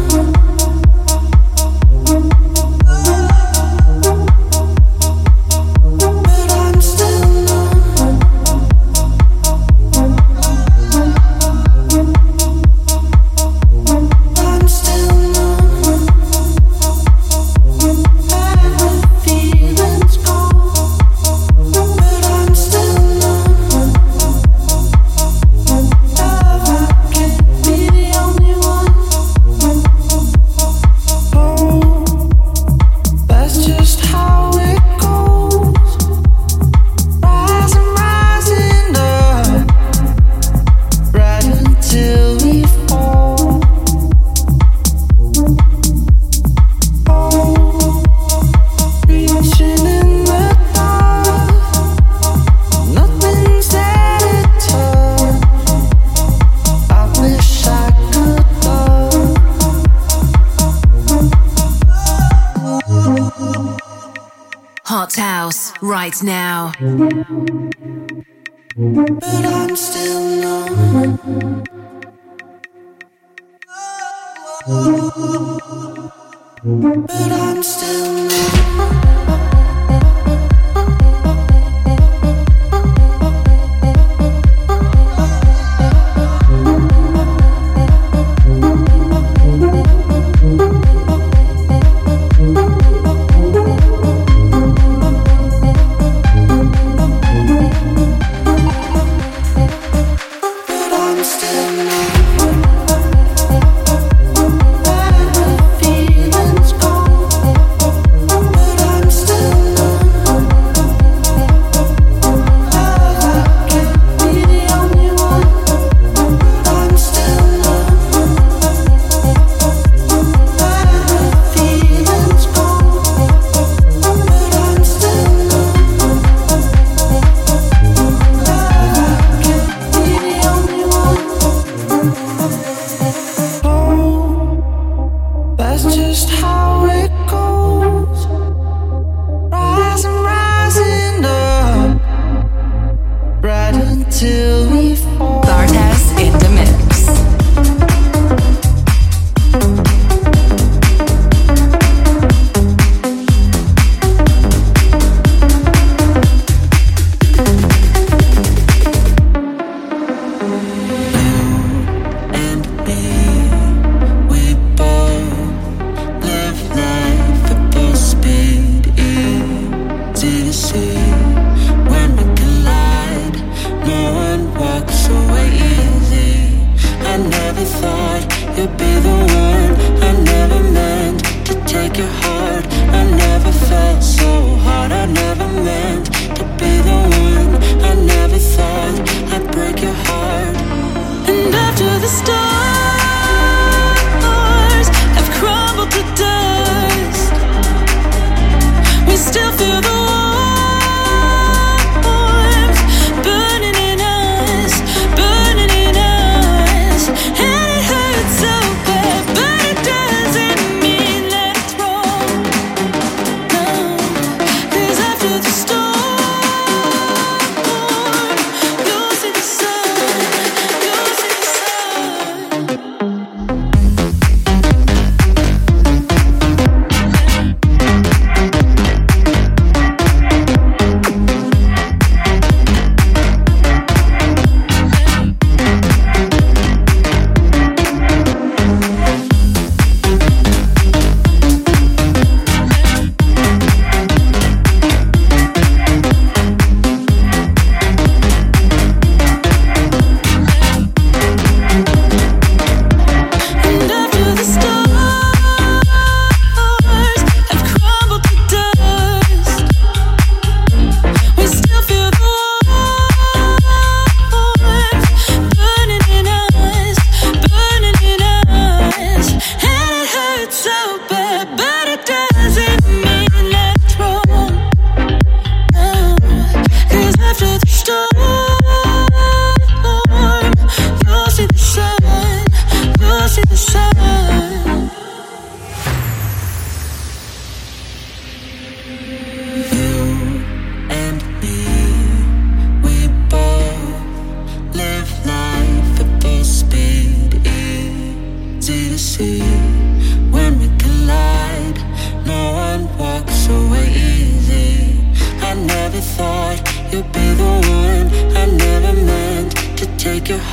right now.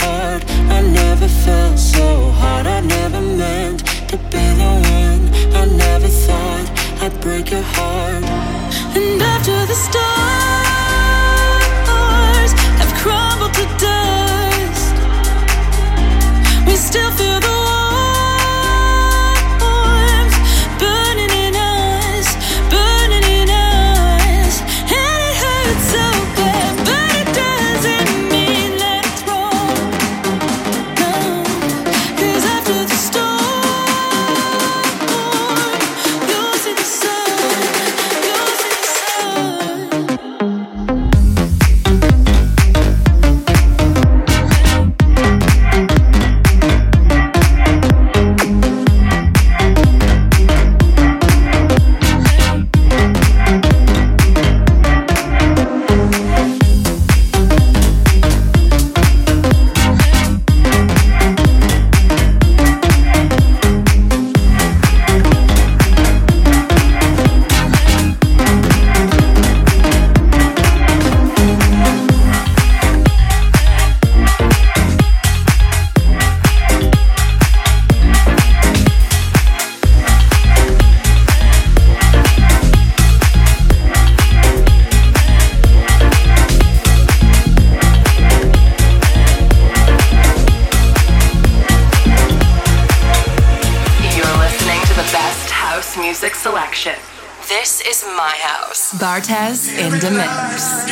hard. I never felt so hard. I never meant to be the one. I never thought I'd break your heart. And after the stars have crumbled to dust, we still feel the Bartez in the mix.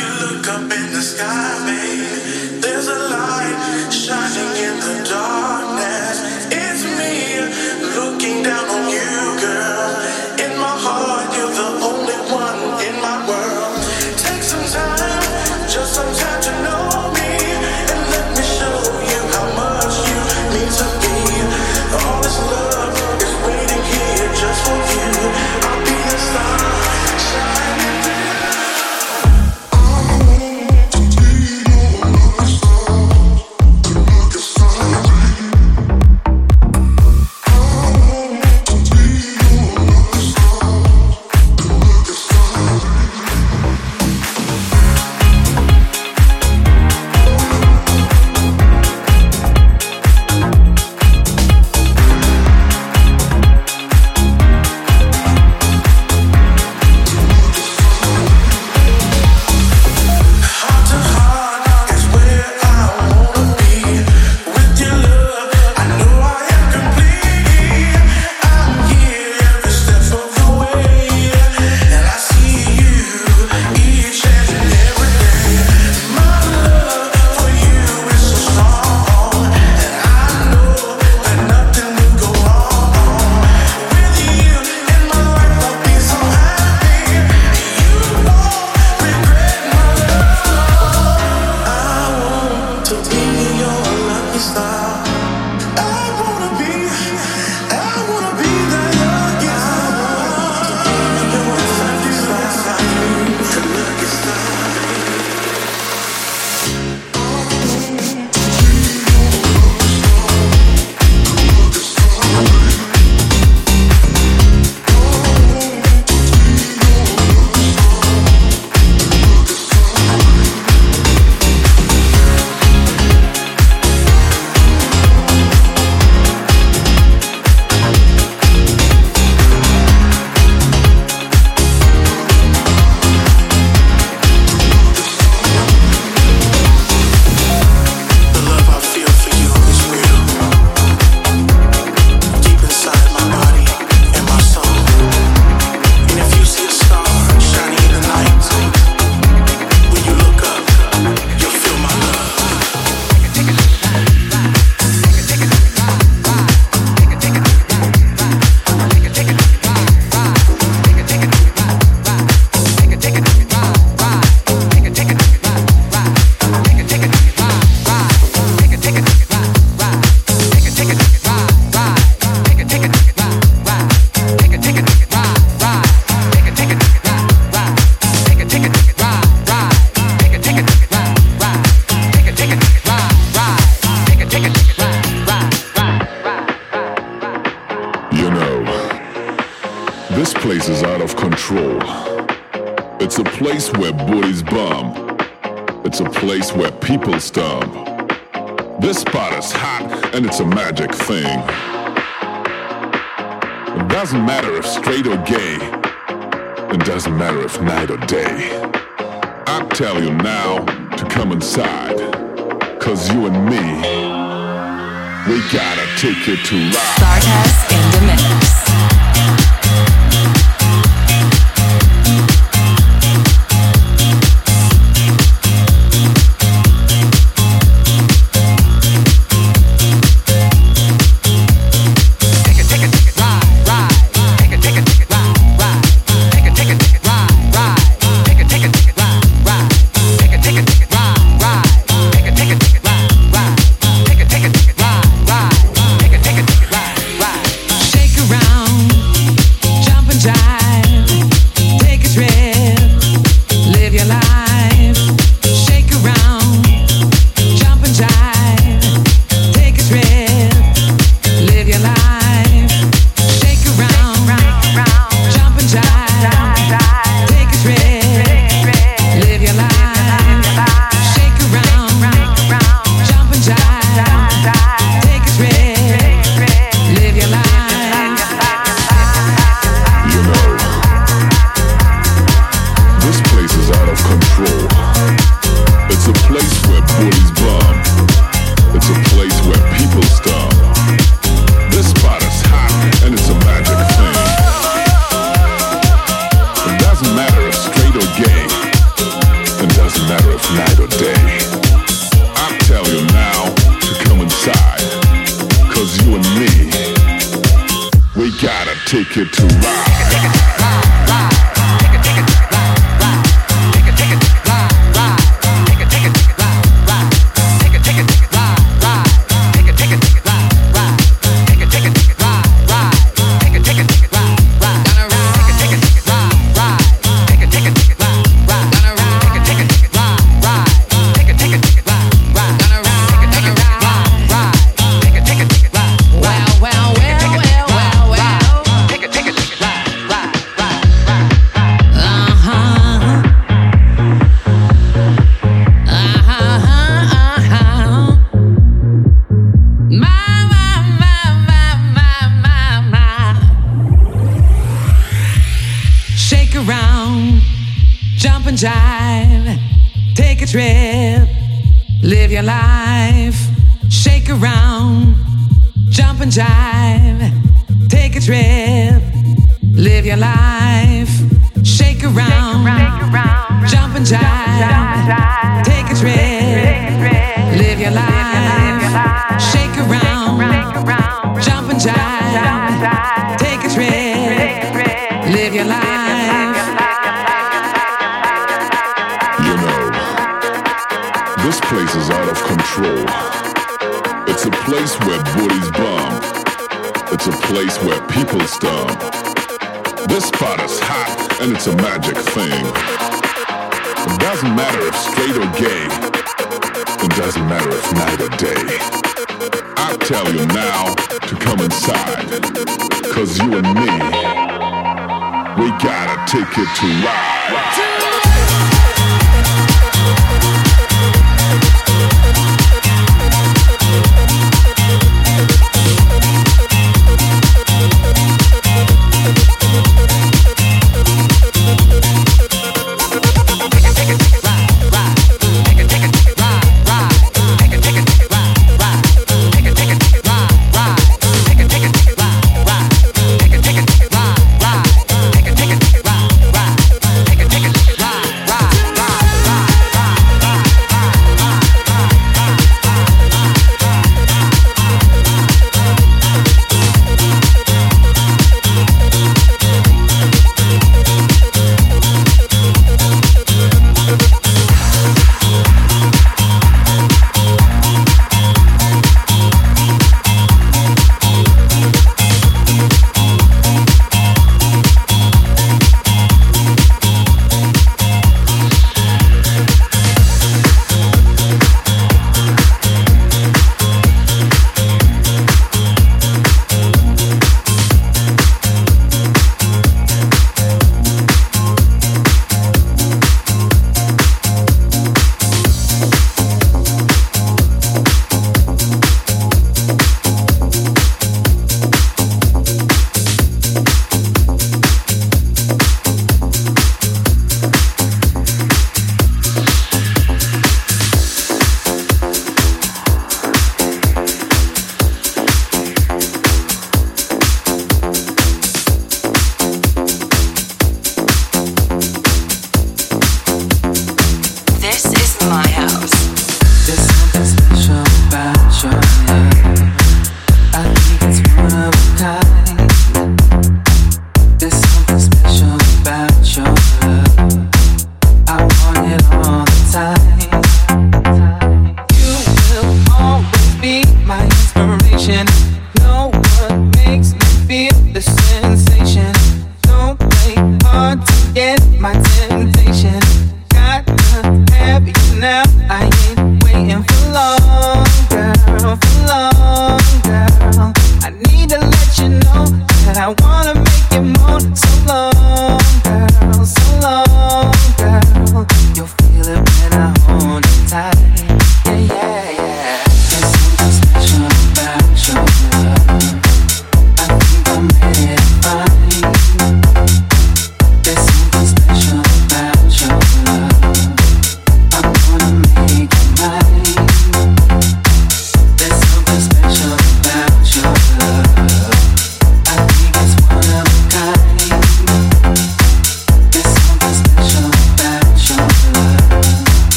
We gotta take it to life. Sarcas in the mix.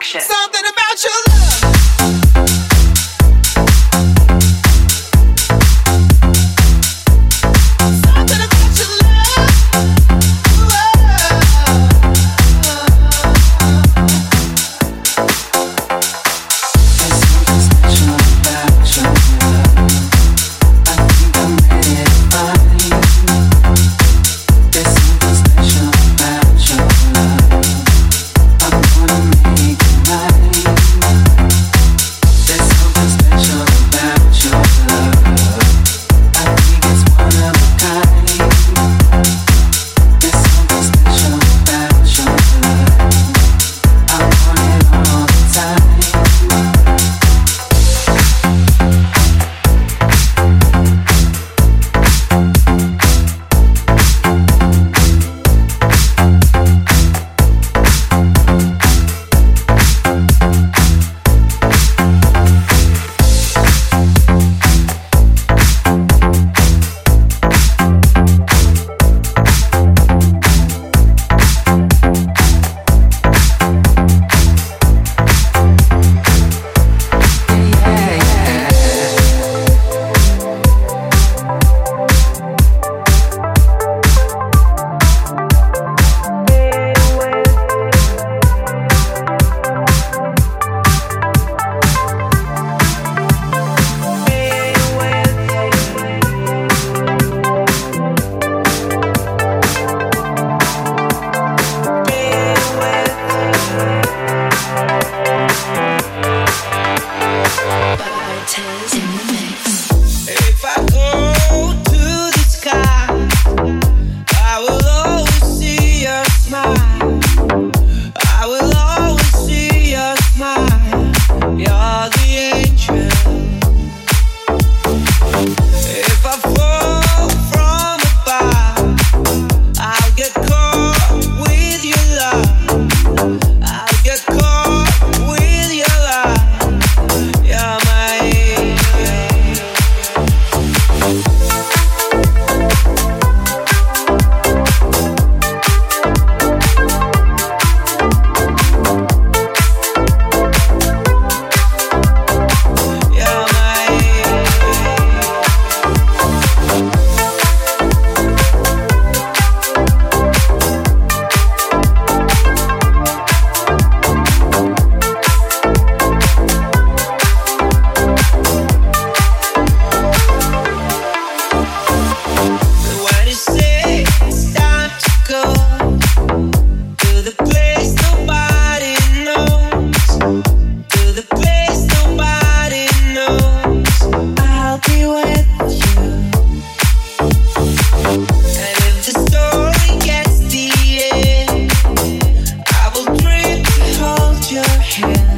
Enjoy your smile,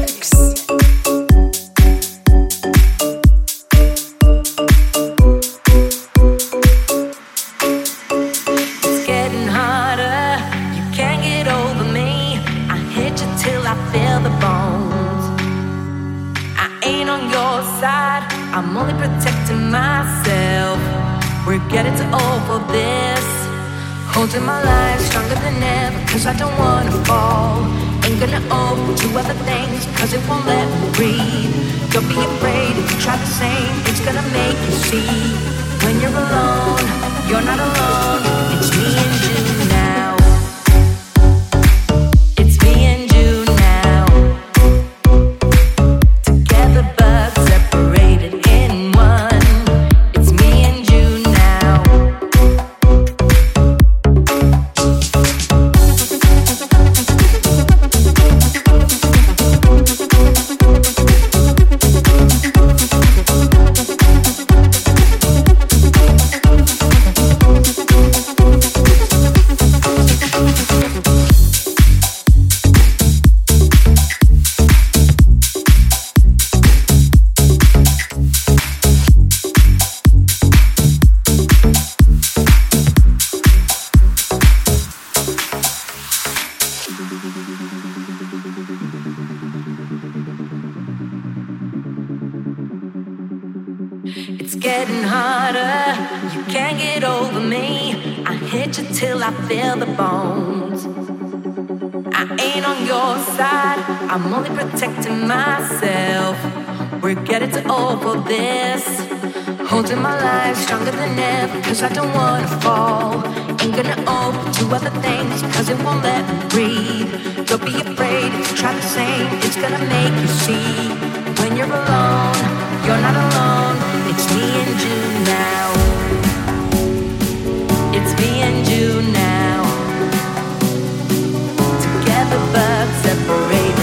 till I feel the bones. I ain't on your side, I'm only protecting myself. We're getting too old for this. Holding my life stronger than ever, cause I don't wanna fall. Ain't gonna open to other things, cause it won't let me breathe. Don't be afraid to try the same, it's gonna make you see. When you're alone, you're not alone, it's me and you now separate